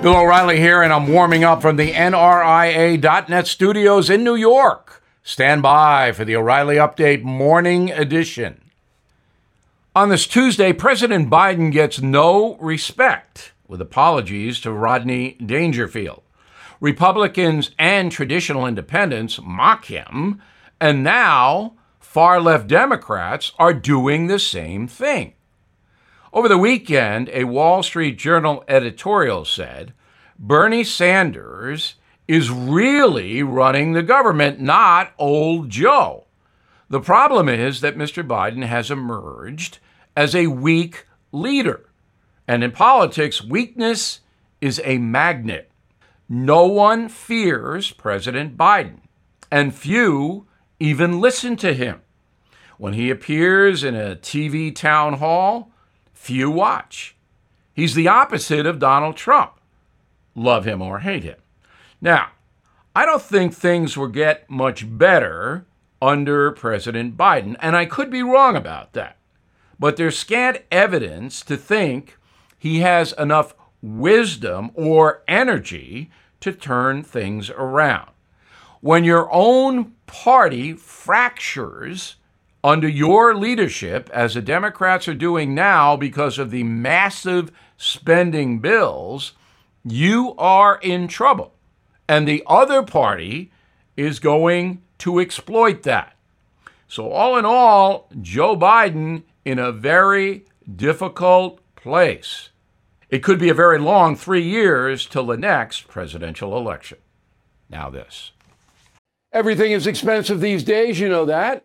Bill O'Reilly here, and I'm warming up from the NRIA.net studios in New York. Stand by for the O'Reilly Update Morning Edition. On this Tuesday, President Biden gets no respect, with apologies to Rodney Dangerfield. Republicans and traditional independents mock him, and now far left Democrats are doing the same thing. Over the weekend, a Wall Street Journal editorial said Bernie Sanders is really running the government, not old Joe. The problem is that Mr. Biden has emerged as a weak leader. And in politics, weakness is a magnet. No one fears President Biden, and few even listen to him. When he appears in a TV town hall, few watch. He's the opposite of Donald Trump. Love him or hate him. Now, I don't think things will get much better under President Biden, and I could be wrong about that. But there's scant evidence to think he has enough wisdom or energy to turn things around. When your own party fractures under your leadership, as the Democrats are doing now because of the massive spending bills, you are in trouble. And the other party is going to exploit that. So, all in all, Joe Biden in a very difficult place. It could be a very long three years till the next presidential election. Now, this. Everything is expensive these days, you know that.